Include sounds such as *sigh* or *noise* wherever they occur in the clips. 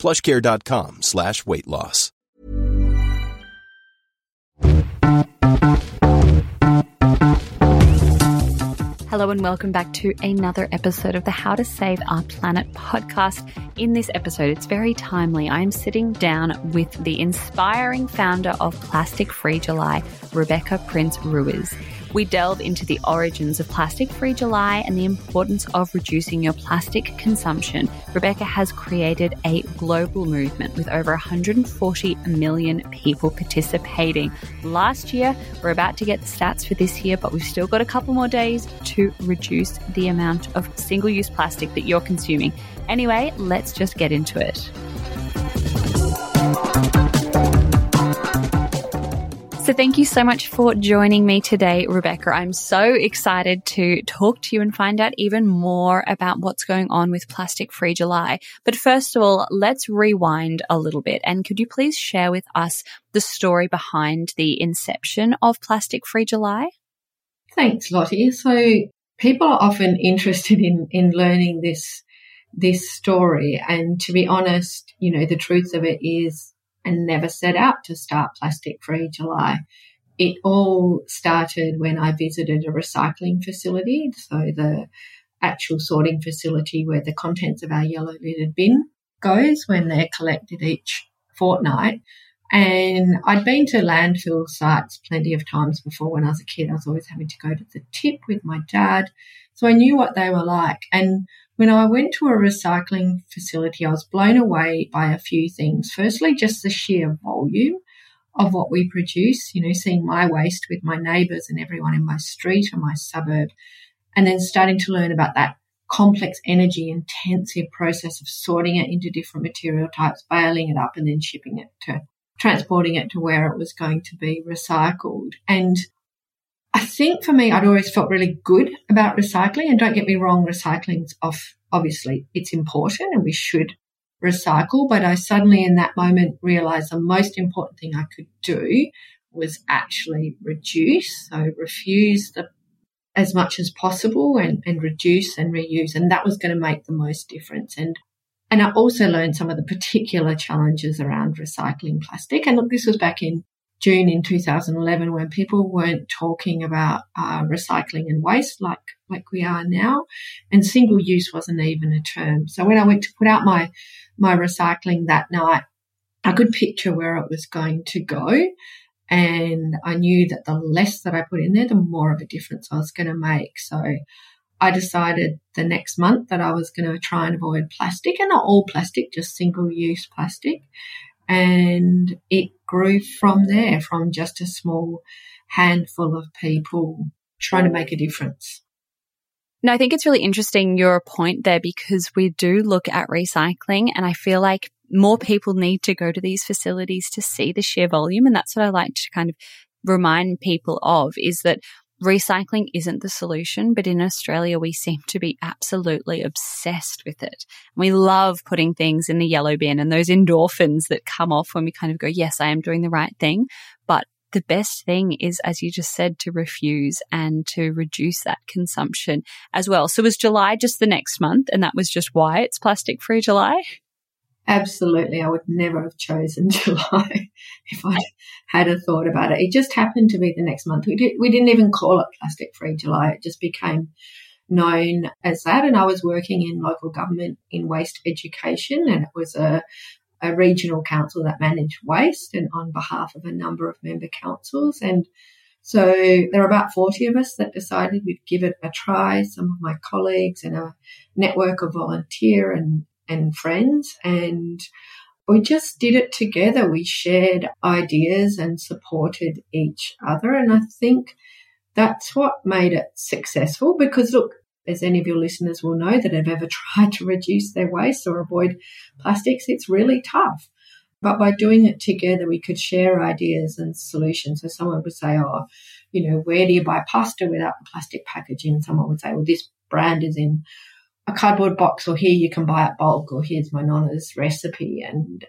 plushcare.com slash weight loss. Hello and welcome back to another episode of the How to Save Our Planet podcast. In this episode, it's very timely. I'm sitting down with the inspiring founder of Plastic Free July, Rebecca Prince Ruiz. We delve into the origins of Plastic Free July and the importance of reducing your plastic consumption. Rebecca has created a global movement with over 140 million people participating. Last year, we're about to get the stats for this year, but we've still got a couple more days to reduce the amount of single use plastic that you're consuming. Anyway, let's just get into it. So, thank you so much for joining me today, Rebecca. I'm so excited to talk to you and find out even more about what's going on with Plastic Free July. But first of all, let's rewind a little bit. And could you please share with us the story behind the inception of Plastic Free July? Thanks, Lottie. So, people are often interested in, in learning this this story. And to be honest, you know, the truth of it is and never set out to start Plastic Free July. It all started when I visited a recycling facility, so the actual sorting facility where the contents of our yellow bin goes when they're collected each fortnight. And I'd been to landfill sites plenty of times before when I was a kid. I was always having to go to the tip with my dad. So I knew what they were like. And when I went to a recycling facility, I was blown away by a few things. Firstly, just the sheer volume of what we produce, you know, seeing my waste with my neighbours and everyone in my street or my suburb, and then starting to learn about that complex energy intensive process of sorting it into different material types, baling it up and then shipping it to transporting it to where it was going to be recycled. And I think for me, I'd always felt really good about recycling. And don't get me wrong, recycling's off. Obviously, it's important and we should recycle. But I suddenly in that moment realized the most important thing I could do was actually reduce. So refuse the as much as possible and, and reduce and reuse. And that was going to make the most difference. And and I also learned some of the particular challenges around recycling plastic. And look, this was back in June in 2011 when people weren't talking about uh, recycling and waste like like we are now, and single use wasn't even a term. So when I went to put out my my recycling that night, I could picture where it was going to go, and I knew that the less that I put in there, the more of a difference I was going to make. So I decided the next month that I was going to try and avoid plastic, and not all plastic, just single use plastic. And it grew from there, from just a small handful of people trying to make a difference. No, I think it's really interesting your point there because we do look at recycling and I feel like more people need to go to these facilities to see the sheer volume. And that's what I like to kind of remind people of is that recycling isn't the solution, but in Australia, we seem to be absolutely obsessed with it. We love putting things in the yellow bin and those endorphins that come off when we kind of go, yes, I am doing the right thing. But the best thing is, as you just said, to refuse and to reduce that consumption as well. So was July just the next month? And that was just why it's plastic free July? Absolutely. I would never have chosen *laughs* July if I had a thought about it. It just happened to be the next month. We, did, we didn't even call it Plastic Free July. It just became known as that. And I was working in local government in waste education and it was a, a regional council that managed waste and on behalf of a number of member councils. And so there were about 40 of us that decided we'd give it a try. Some of my colleagues and a network of volunteer and and friends and we just did it together. We shared ideas and supported each other. And I think that's what made it successful because look, as any of your listeners will know that have ever *laughs* tried to reduce their waste or avoid plastics, it's really tough. But by doing it together, we could share ideas and solutions. So someone would say, oh, you know, where do you buy pasta without plastic packaging? Someone would say, well, this brand is in a cardboard box or here you can buy it bulk or here's my nonna's recipe. And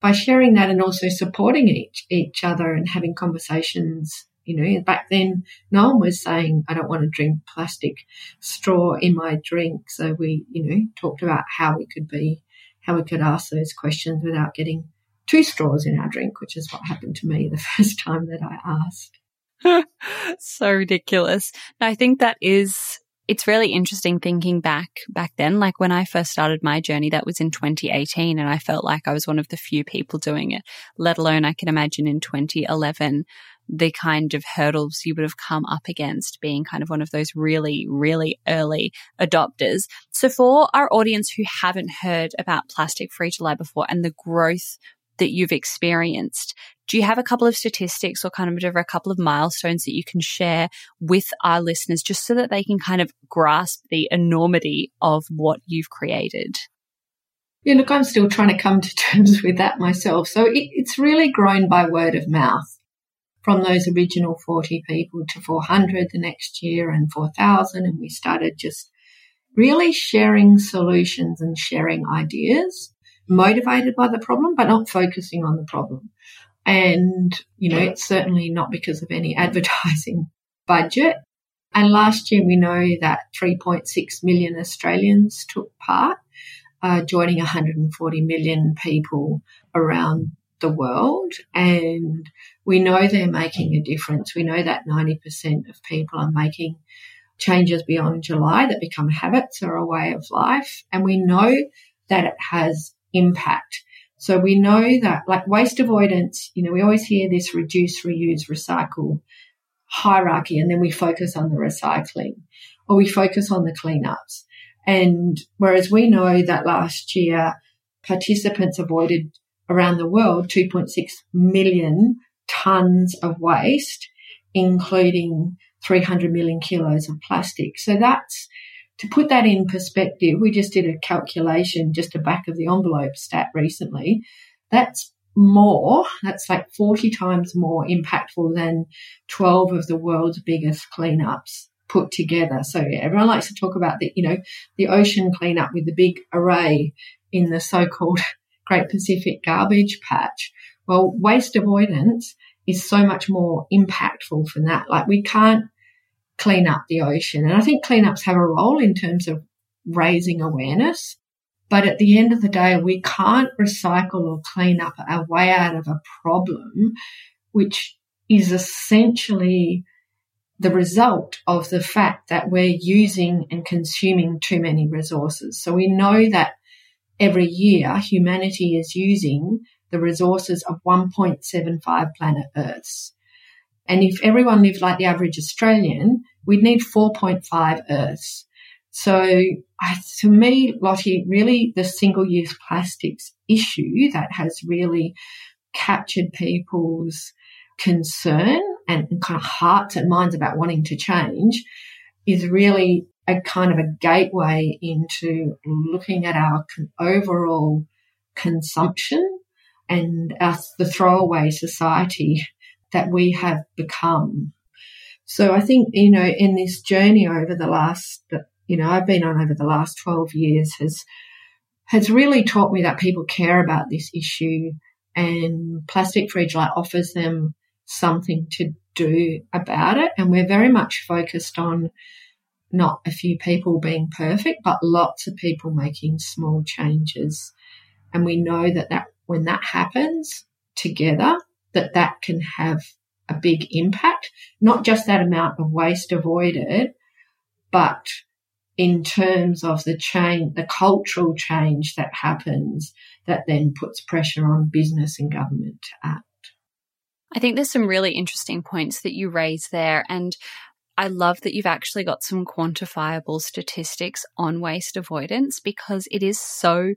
by sharing that and also supporting each, each other and having conversations, you know, back then no one was saying, I don't want to drink plastic straw in my drink. So we, you know, talked about how we could be, how we could ask those questions without getting two straws in our drink, which is what happened to me the *laughs* first time that I asked. *laughs* so ridiculous. I think that is it's really interesting thinking back back then like when i first started my journey that was in 2018 and i felt like i was one of the few people doing it let alone i can imagine in 2011 the kind of hurdles you would have come up against being kind of one of those really really early adopters so for our audience who haven't heard about plastic free july before and the growth that you've experienced. Do you have a couple of statistics or kind of a couple of milestones that you can share with our listeners just so that they can kind of grasp the enormity of what you've created? Yeah, look, I'm still trying to come to terms with that myself. So it, it's really grown by word of mouth from those original 40 people to 400 the next year and 4,000. And we started just really sharing solutions and sharing ideas motivated by the problem, but not focusing on the problem. And, you know, it's certainly not because of any *laughs* advertising budget. And last year we know that 3.6 million Australians took part, uh, joining 140 million people around the world. And we know they're making a difference. We know that 90% of people are making changes beyond July that become habits or a way of life. And we know that it has impact. So we know that like waste avoidance, you know, we always hear this reduce, reuse, recycle hierarchy and then we focus on the recycling or we focus on the cleanups. And whereas we know that last year participants avoided around the world 2.6 million tons of waste, including 300 million kilos of plastic. So that's to put that in perspective, we just did a calculation, just a back of the envelope stat recently. That's more, that's like 40 times more impactful than 12 of the world's biggest cleanups put together. So yeah, everyone likes to talk about the, you know, the ocean cleanup with the big array in the so-called *laughs* Great Pacific Garbage Patch. Well, waste avoidance is so much more impactful than that. Like we can't clean up the ocean. And I think cleanups have a role in terms of raising awareness. But at the end of the day, we can't recycle or clean up our way out of a problem, which is essentially the result of the fact that we're using and consuming too many resources. So we know that every year humanity is using the resources of 1.75 planet Earths. And if everyone lived like the average Australian, we'd need 4.5 Earths. So to me, Lottie, really the single use plastics issue that has really captured people's concern and, and kind of hearts and minds about wanting to change is really a kind of a gateway into looking at our overall consumption and our, the throwaway society that we have become. So I think, you know, in this journey over the last, you know, I've been on over the last 12 years has, has really taught me that people care about this issue and Plastic Free July offers them something to do about it. And we're very much focused on not a few people being perfect, but lots of people making small changes. And we know that, that when that happens together, that that can have a big impact, not just that amount of waste avoided, but in terms of the change, the cultural change that happens that then puts pressure on business and government to act. I think there's some really interesting points that you raise there. And I love that you've actually got some quantifiable statistics on waste avoidance because it is so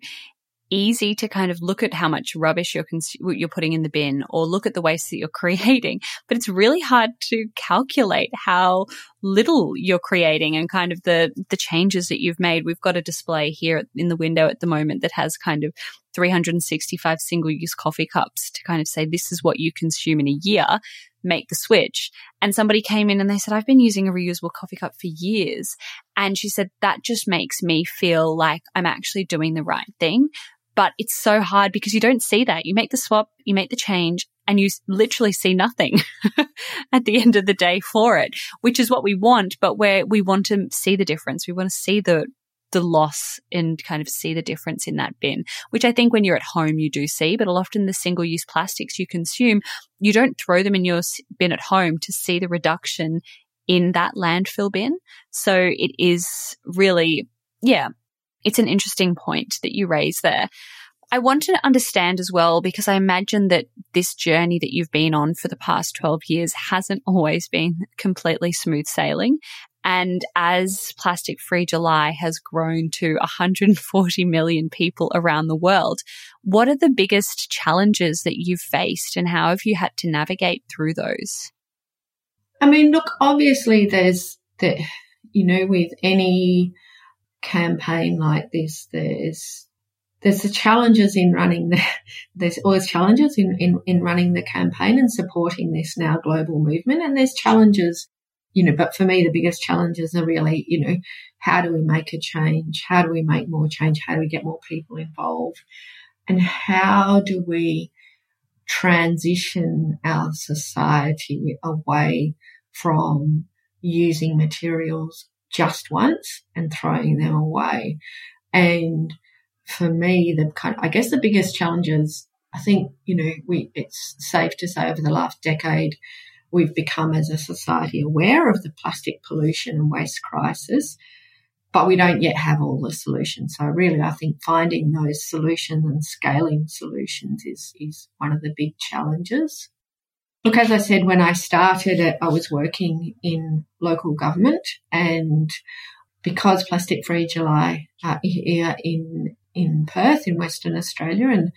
easy to kind of look at how much rubbish you're cons- you're putting in the bin or look at the waste that you're *laughs* creating but it's really hard to calculate how little you're creating and kind of the the changes that you've made we've got a display here in the window at the moment that has kind of 365 single use coffee cups to kind of say this is what you consume in a year make the switch. And somebody came in and they said, I've been using a reusable coffee cup for years. And she said, that just makes me feel like I'm actually doing the right thing. But it's so hard because you don't see that. You make the swap, you make the change, and you literally see nothing *laughs* at the end of the day for it, which is what we want. But where we want to see the difference, we want to see the the loss and kind of see the difference in that bin, which I think when you're at home you do see, but often the single use plastics you consume, you don't throw them in your bin at home to see the reduction in that landfill bin. So it is really, yeah, it's an interesting point that you raise there. I want to understand as well, because I imagine that this journey that you've been on for the past 12 years hasn't *laughs* always been completely smooth sailing. And as Plastic Free July has grown to 140 million people around the world, what are the biggest challenges that you've faced and how have you had to navigate through those? I mean, look, obviously there's the, you know, with any campaign like this, there's there's the challenges in running the, *laughs* there's always challenges in, in, in running the campaign and supporting this now global movement. And there's challenges, you know, but for me, the biggest challenges are really, you know, how do we make a change? How do we make more change? How do we get more people involved? And how do we transition our society away from using materials just once and throwing them away? And for me, the kind, I guess the biggest challenges, I think, you know, we, it's safe to say over the last decade, we've become as a society aware of the plastic pollution and waste crisis, but we don't yet have all the solutions. So really, I think finding those solutions and scaling solutions is, is one of the big challenges. Look, as I said, when I started it, I was working in local government and because Plastic Free July uh, here in in Perth in Western Australia and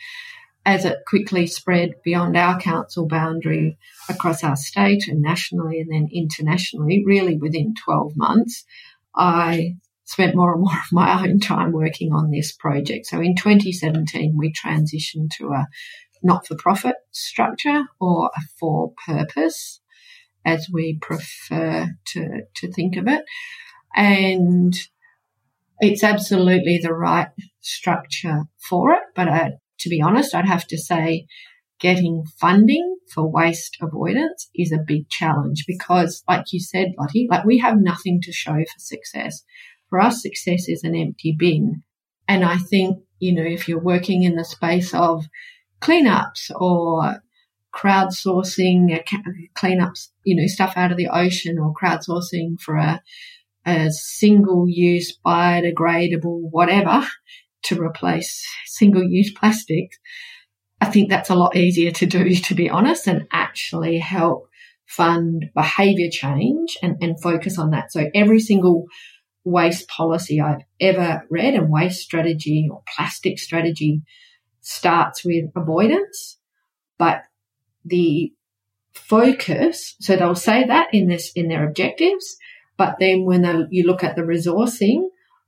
as it quickly spread beyond our council boundary across our state and nationally and then internationally, really within 12 months, I spent more and more of my *laughs* own time working on this project. So in 2017, we transitioned to a not for profit structure or a for purpose, as we prefer to, to think of it. And it's absolutely the right structure for it. But uh, to be honest, I'd have to say getting funding for waste avoidance is a big challenge because, like you said, Lottie, like we have nothing to show for success. For us, success is an empty bin. And I think, you know, if you're working in the space of cleanups or crowdsourcing uh, cleanups, you know, stuff out of the ocean or crowdsourcing for a a single use biodegradable whatever to replace single use plastics, I think that's a lot easier to do, to be honest, and actually help fund behavior change and, and focus on that. So every single waste policy I've ever read and waste strategy or plastic strategy starts with avoidance, but the focus, so they'll say that in this, in their objectives, but then when they, you look at the resourcing,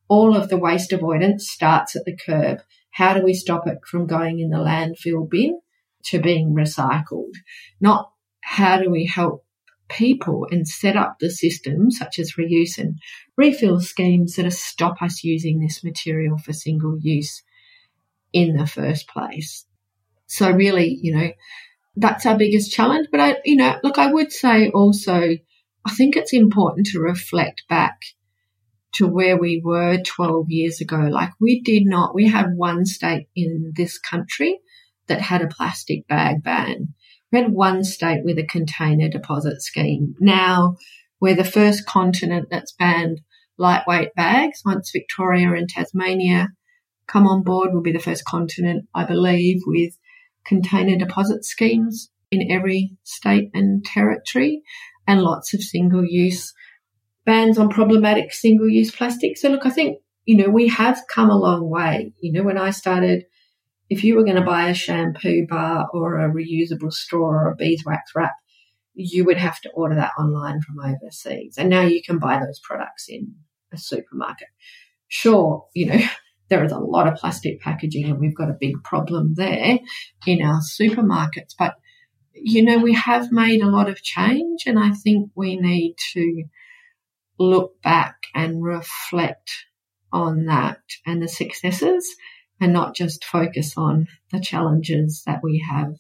all of the waste avoidance starts at the curb. How do we stop it from going in the landfill bin to being recycled? Not how do we help people and set up the systems such as reuse and refill schemes that stop us using this material for single use in the first place. So really, you know, that's our biggest challenge. But I, you know, look, I would say also I think it's important to reflect back to where we were 12 years ago. Like we did not, we had one state in this country that had a plastic bag ban. We had one state with a container deposit scheme. Now we're the first continent that's banned lightweight bags. Once Victoria and Tasmania come on board, we'll be the first continent, I believe, with container deposit schemes in every state and territory and lots of single use bans on problematic single use plastic. So look, I think, you know, we have come a long way. You know, when I started if you were going to buy a shampoo bar or a reusable straw or a beeswax wrap, you would have to order that online from overseas. And now you can buy those products in a supermarket. Sure, you know, there is a lot of plastic packaging and we've got a big problem there in our supermarkets, but you know, we have made a lot of change and I think we need to look back and reflect on that and the successes and not just focus on the challenges that we have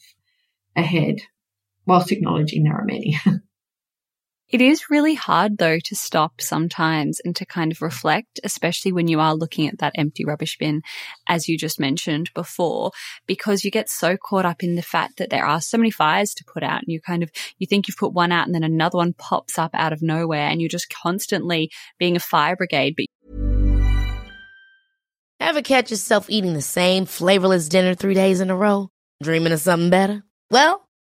ahead whilst acknowledging there are many. *laughs* It is really hard though to stop sometimes and to kind of reflect, especially when you are looking at that empty rubbish bin, as you just mentioned before, because you get so caught up in the fact that there are so many fires to put out and you kind of, you think you've put one out and then another one pops up out of nowhere and you're just constantly being a fire brigade. But ever catch yourself eating the same flavorless dinner three days in a row? Dreaming of something better? Well,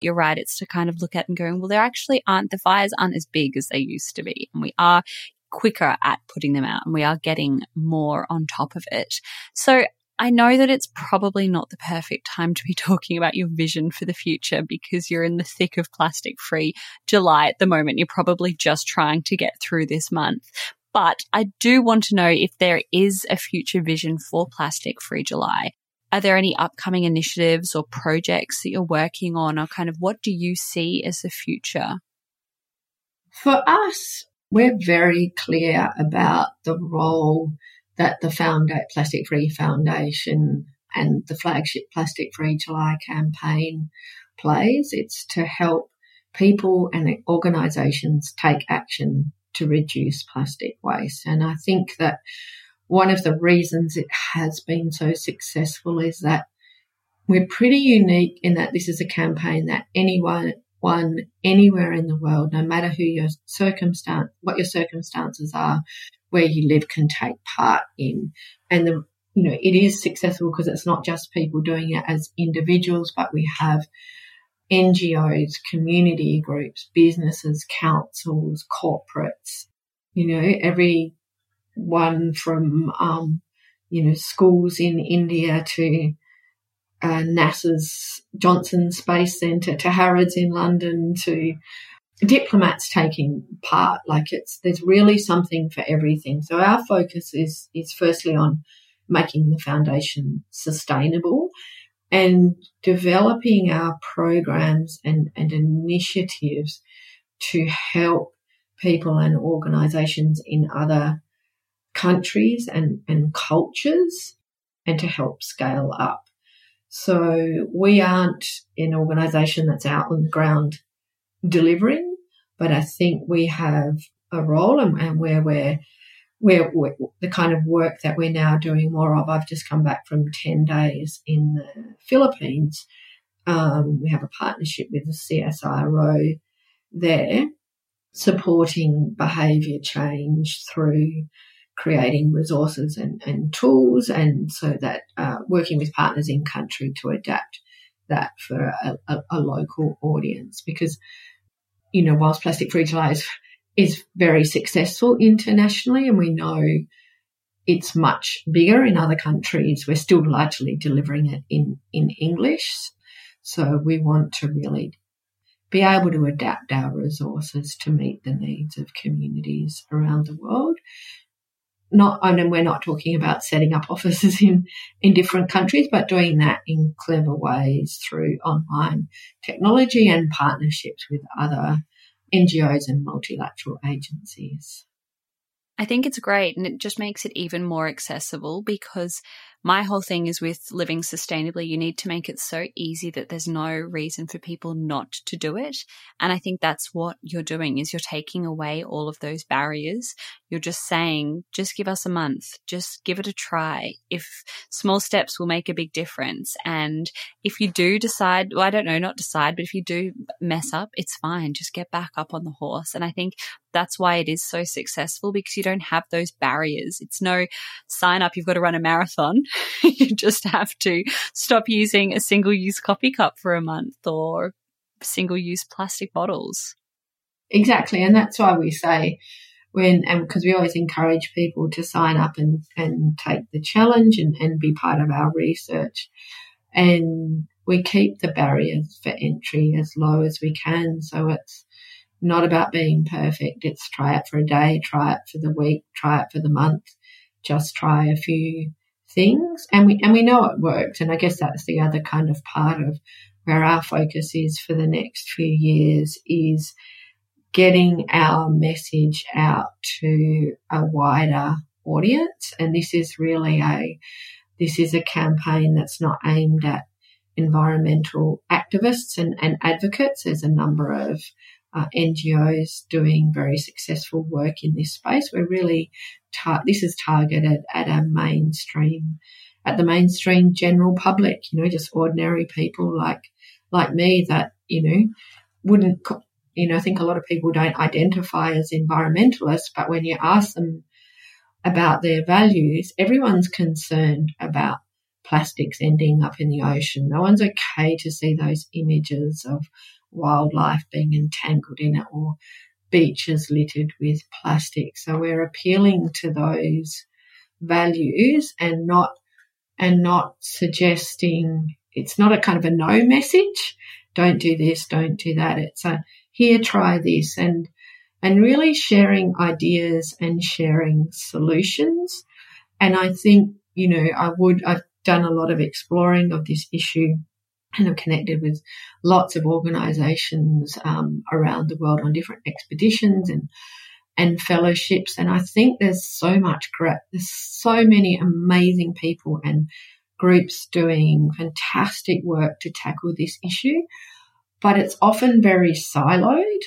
You're right. It's to kind of look at and going, well, there actually aren't, the fires aren't as big as they used to be. And we are quicker at putting them out and we are getting more on top of it. So I know that it's probably not the perfect time to be *laughs* talking about your vision for the future because you're in the thick of plastic free July at the moment. You're probably just trying to get through this month. But I do want to know if there is a future vision for plastic free July. Are there any upcoming initiatives or projects that you're working on or kind of what do you see as the future? For us, we're very clear about the role that the Plastic Free Foundation and the flagship Plastic Free July campaign plays. It's to help people and organisations take action to reduce plastic waste. And I think that one of the reasons it has been so successful is that we're pretty unique in that this is a campaign that anyone one anywhere in the world, no matter who your circumstance, what your circumstances are, where you live can take part in. And the, you know, it is successful because it's not just people doing it as individuals, but we have NGOs, community groups, businesses, councils, corporates, you know, every one from, um, you know, schools in India to uh, NASA's Johnson Space Centre to Harrods in London to diplomats taking part. Like it's there's really something for everything. So our focus is is firstly on making the foundation sustainable and developing our programs and, and initiatives to help people and organizations in other countries and, and cultures and to help scale up. So we aren't an organisation that's out on the ground delivering, but I think we have a role and, and where we're, where we're, the kind of work that we're now doing more of. I've just come back from 10 days in the Philippines. Um, we have a partnership with the CSIRO there supporting behaviour change through creating resources and, and tools, and so that uh, working with partners in country to adapt that for a, a, a local audience. Because, you know, whilst Plastic Free July is, is very successful internationally, and we know it's much bigger in other countries, we're still largely delivering it in, in English. So we want to really be able to adapt our resources to meet the needs of communities around the world not, I mean, we're not talking about setting up offices in, in different countries, but doing that in clever ways through online technology and partnerships with other NGOs and multilateral agencies. I think it's great and it just makes it even more accessible because my whole thing is with living sustainably, you need to make it so easy that there's no reason for people not to do it. And I think that's what you're doing is you're taking away all of those barriers. You're just saying, just give us a month, just give it a try. If small steps will make a big difference. And if you do decide, well, I don't know, not decide, but if you do mess up, it's fine. Just get back up on the horse. And I think that's why it is so successful because you don't have those barriers. It's no sign up, you've got to run a marathon. *laughs* you just have to stop using a single use coffee cup for a month or single use plastic bottles. Exactly. And that's why we say when, um, and because we always encourage people to sign up and, and take the challenge and, and be part of our research. And we keep the barriers for entry as low as we can. So it's, not about being perfect. It's try it for a day, try it for the week, try it for the month. Just try a few things. And we and we know it worked. And I guess that's the other kind of part of where our focus is for the next few years is getting our message out to a wider audience. And this is really a this is a campaign that's not aimed at environmental activists and, and advocates. There's a number of uh, NGOs doing very successful work in this space. We're really tar- this is targeted at a mainstream, at the mainstream general public. You know, just ordinary people like like me that you know wouldn't. You know, I think a lot of people don't identify as environmentalists, but when you ask them about their values, everyone's concerned about plastics ending up in the ocean. No one's okay to see those images of wildlife being entangled in it or beaches littered with plastic. So we're appealing to those values and not and not suggesting it's not a kind of a no message. Don't do this, don't do that. It's a here, try this and and really sharing ideas and sharing solutions. And I think, you know, I would I've done a lot of exploring of this issue and I'm connected with lots of organisations um, around the world on different expeditions and and fellowships. And I think there's so much great, there's so many amazing people and groups doing fantastic work to tackle this issue, but it's often very siloed.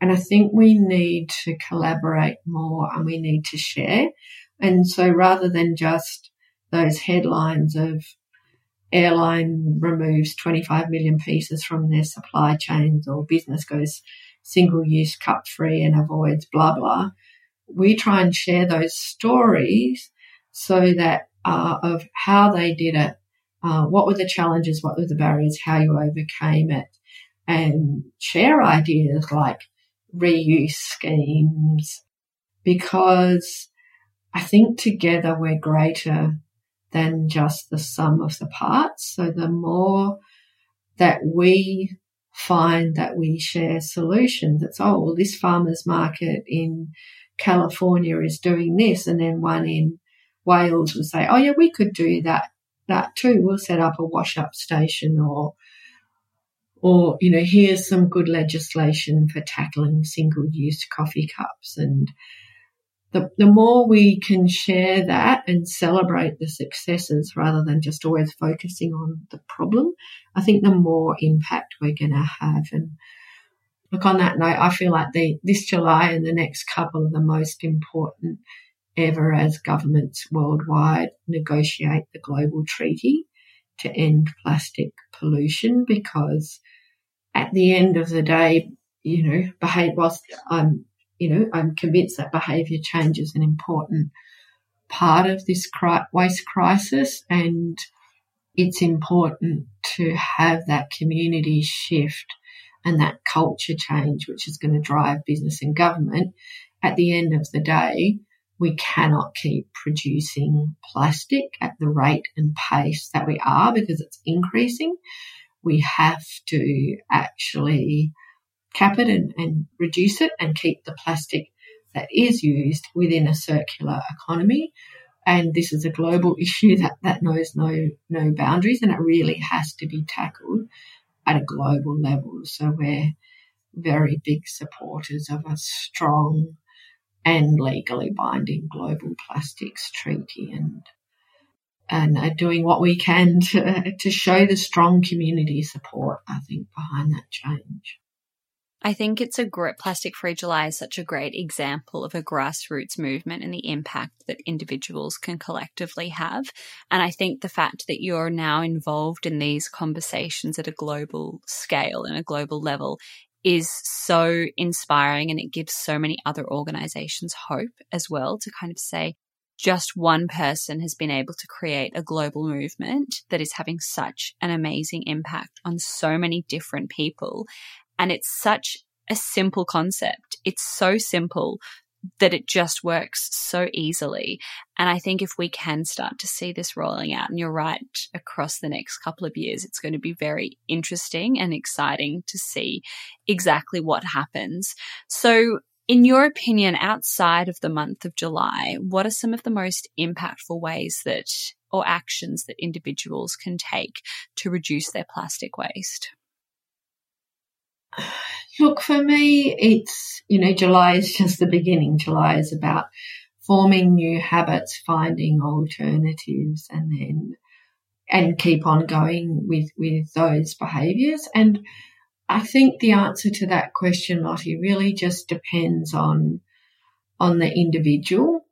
And I think we need to collaborate more and we need to share. And so rather than just those headlines of airline removes 25 million pieces from their supply chains or business goes single use cup free and avoids blah blah. We try and share those stories so that uh, of how they did it, uh, what were the challenges, what were the barriers, how you overcame it, and share ideas like reuse schemes because I think together we're greater than just the sum of the parts. So the more that we find that we share solutions, it's, oh, well, this farmer's market in California is doing this. And then one in Wales will say, oh, yeah, we could do that, that too. We'll set up a wash up station or, or, you know, here's some good legislation for tackling single use coffee cups and, the, the more we can share that and celebrate the successes rather than just always focusing on the problem, I think the more impact we're going to have. And look, on that note, I feel like the, this July and the next couple are the most important ever as governments worldwide negotiate the global treaty to end plastic pollution because at the end of the day, you know, behave whilst I'm you know, I'm convinced that behaviour change is an important part of this waste crisis and it's important to have that community shift and that culture change, which is going to drive business and government. At the end of the day, we cannot keep producing plastic at the rate and pace that we are because it's increasing. We have to actually cap it and, and reduce it and keep the plastic that is used within a circular economy. And this is a global *laughs* issue that, that knows no, no boundaries and it really has to be tackled at a global level. So we're very big supporters of a strong and legally binding global plastics treaty. And, and are doing what we can to, to show the strong community support, I think, behind that change. I think it's a great plastic free July is such a great example of a grassroots movement and the impact that individuals can collectively have. And I think the fact that you're now involved in these conversations at a global scale and a global level is so inspiring and it gives so many other organizations hope as well to kind of say, just one person has been able to create a global movement that is having such an amazing impact on so many different people. And it's such a simple concept. It's so simple that it just works so easily. And I think if we can start to see this rolling out, and you're right, across the next couple of years, it's going to be very interesting and exciting to see exactly what happens. So, in your opinion, outside of the month of July, what are some of the most impactful ways that or actions that individuals can take to reduce their plastic waste? Look, for me, it's, you know, July is just the beginning. July is about forming new habits, finding alternatives, and then, and keep on going with, with those behaviors. And I think the answer to that question, Lottie, really just depends on, on the individual.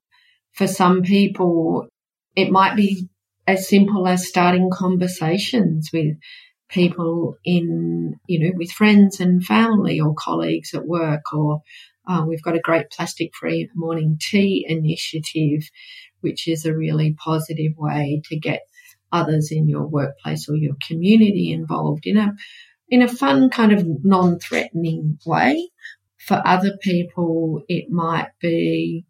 For some people, it might be as simple as starting conversations with people in, you know, with friends and family or colleagues at work or uh, we've got a great plastic free morning tea initiative, which is a really positive way to get others in your workplace or your community involved in a, in a fun kind of non-threatening way. For other people, it might be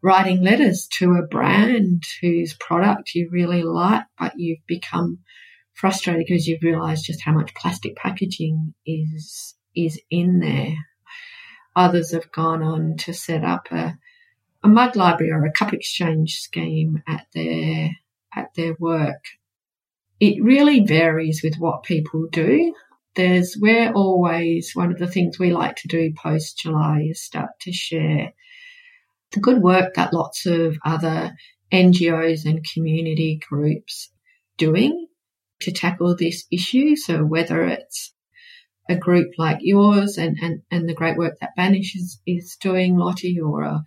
writing letters to a brand whose product you really like, but you've become frustrated because you've realised just how much plastic packaging is is in there. Others have gone on to set up a, a mug library or a cup exchange scheme at their at their work. It really varies with what people do. There's we're always one of the things we like to do post July is start to share the good work that lots of other NGOs and community groups doing to tackle this issue. So whether it's a group like yours and, and, and the great work that Banish is, is doing, Lottie, or a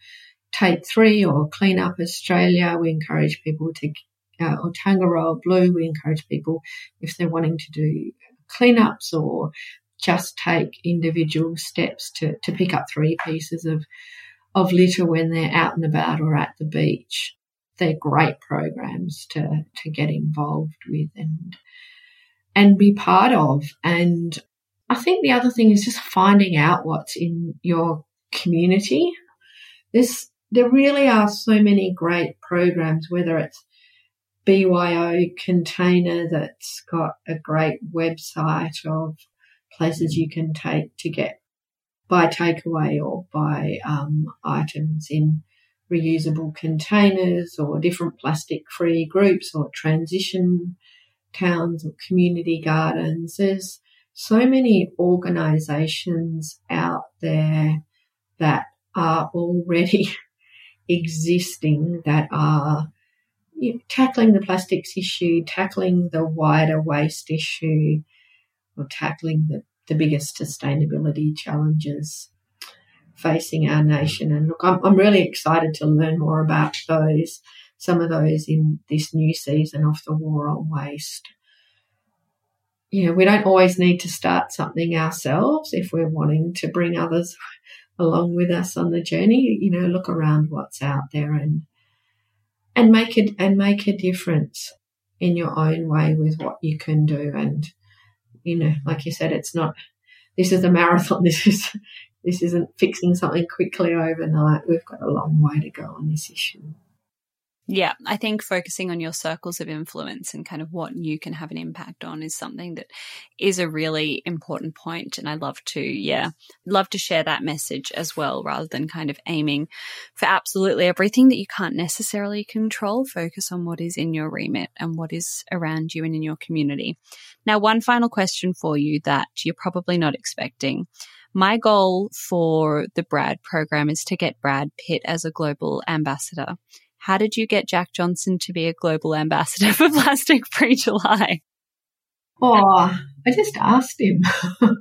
Take Three or Clean Up Australia, we encourage people to, uh, or Tangaroa Blue, we encourage people if they're wanting to do cleanups or just take individual steps to, to pick up three pieces of, of litter when they're out and about or at the beach they're great programs to to get involved with and and be part of. And I think the other thing is just finding out what's in your community. This there really are so many great programs, whether it's BYO container that's got a great website of places you can take to get buy takeaway or buy um, items in reusable containers or different plastic free groups or transition towns or community gardens. There's so many organizations out there that are already *laughs* existing that are you know, tackling the plastics issue, tackling the wider waste issue, or tackling the, the biggest sustainability challenges facing our nation. And look, I'm, I'm really excited to learn more about those, some of those in this new season of the war on waste. You know, we don't always need to start something ourselves if we're wanting to bring others *laughs* along with us on the journey. You know, look around what's out there and and make it and make a difference in your own way with what you can do. And you know, like you said, it's not this is a marathon. *laughs* This is this isn't fixing something quickly overnight. We've got a long way to go on this issue. Yeah, I think focusing on your circles of influence and kind of what you can have an impact on is something that is a really important point. And I love to, yeah, love to share that message as well, rather than kind of aiming for absolutely everything that you can't necessarily control. Focus on what is in your remit and what is around you and in your community. Now, one final question for you that you're probably not expecting. My goal for the Brad program is to get Brad Pitt as a global ambassador. How did you get Jack Johnson to be a global ambassador *laughs* for Plastic Free July? Oh, I just asked him. *laughs*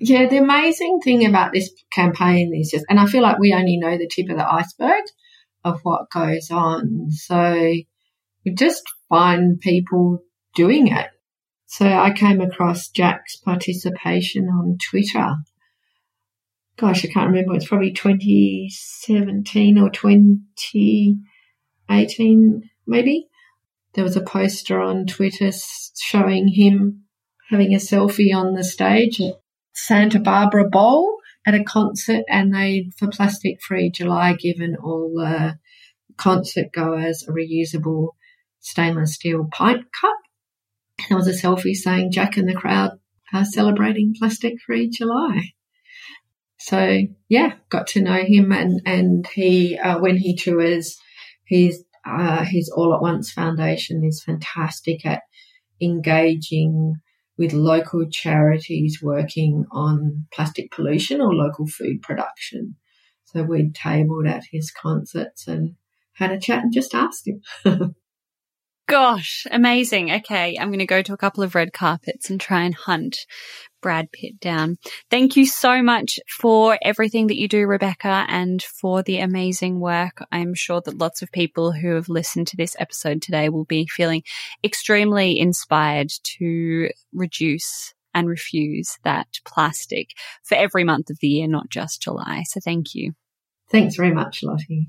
yeah, the amazing thing about this campaign is just, and I feel like we only know the tip of the iceberg of what goes on. So we just find people doing it. So I came across Jack's participation on Twitter. Gosh, I can't remember. It's probably 2017 or 2018, maybe. There was a poster on Twitter showing him having a selfie on the stage at Santa Barbara Bowl at a concert, and they, for Plastic Free July, given all the concert goers a reusable stainless steel pint cup there was a selfie saying Jack and the crowd are celebrating plastic free July. So yeah, got to know him and, and he, uh, when he tours, his, uh, his All at Once Foundation is fantastic at engaging with local charities working on plastic pollution or local food production. So we'd tabled at his concerts and had a chat and just asked him. *laughs* Gosh, amazing. Okay, I'm going to go to a couple of red carpets and try and hunt Brad Pitt down. Thank you so much for everything that you do, Rebecca, and for the amazing work. I'm sure that lots of people who have listened to this episode today will be feeling extremely inspired to reduce and refuse that plastic for every month of the year, not just July. So thank you. Thanks very much, Lottie.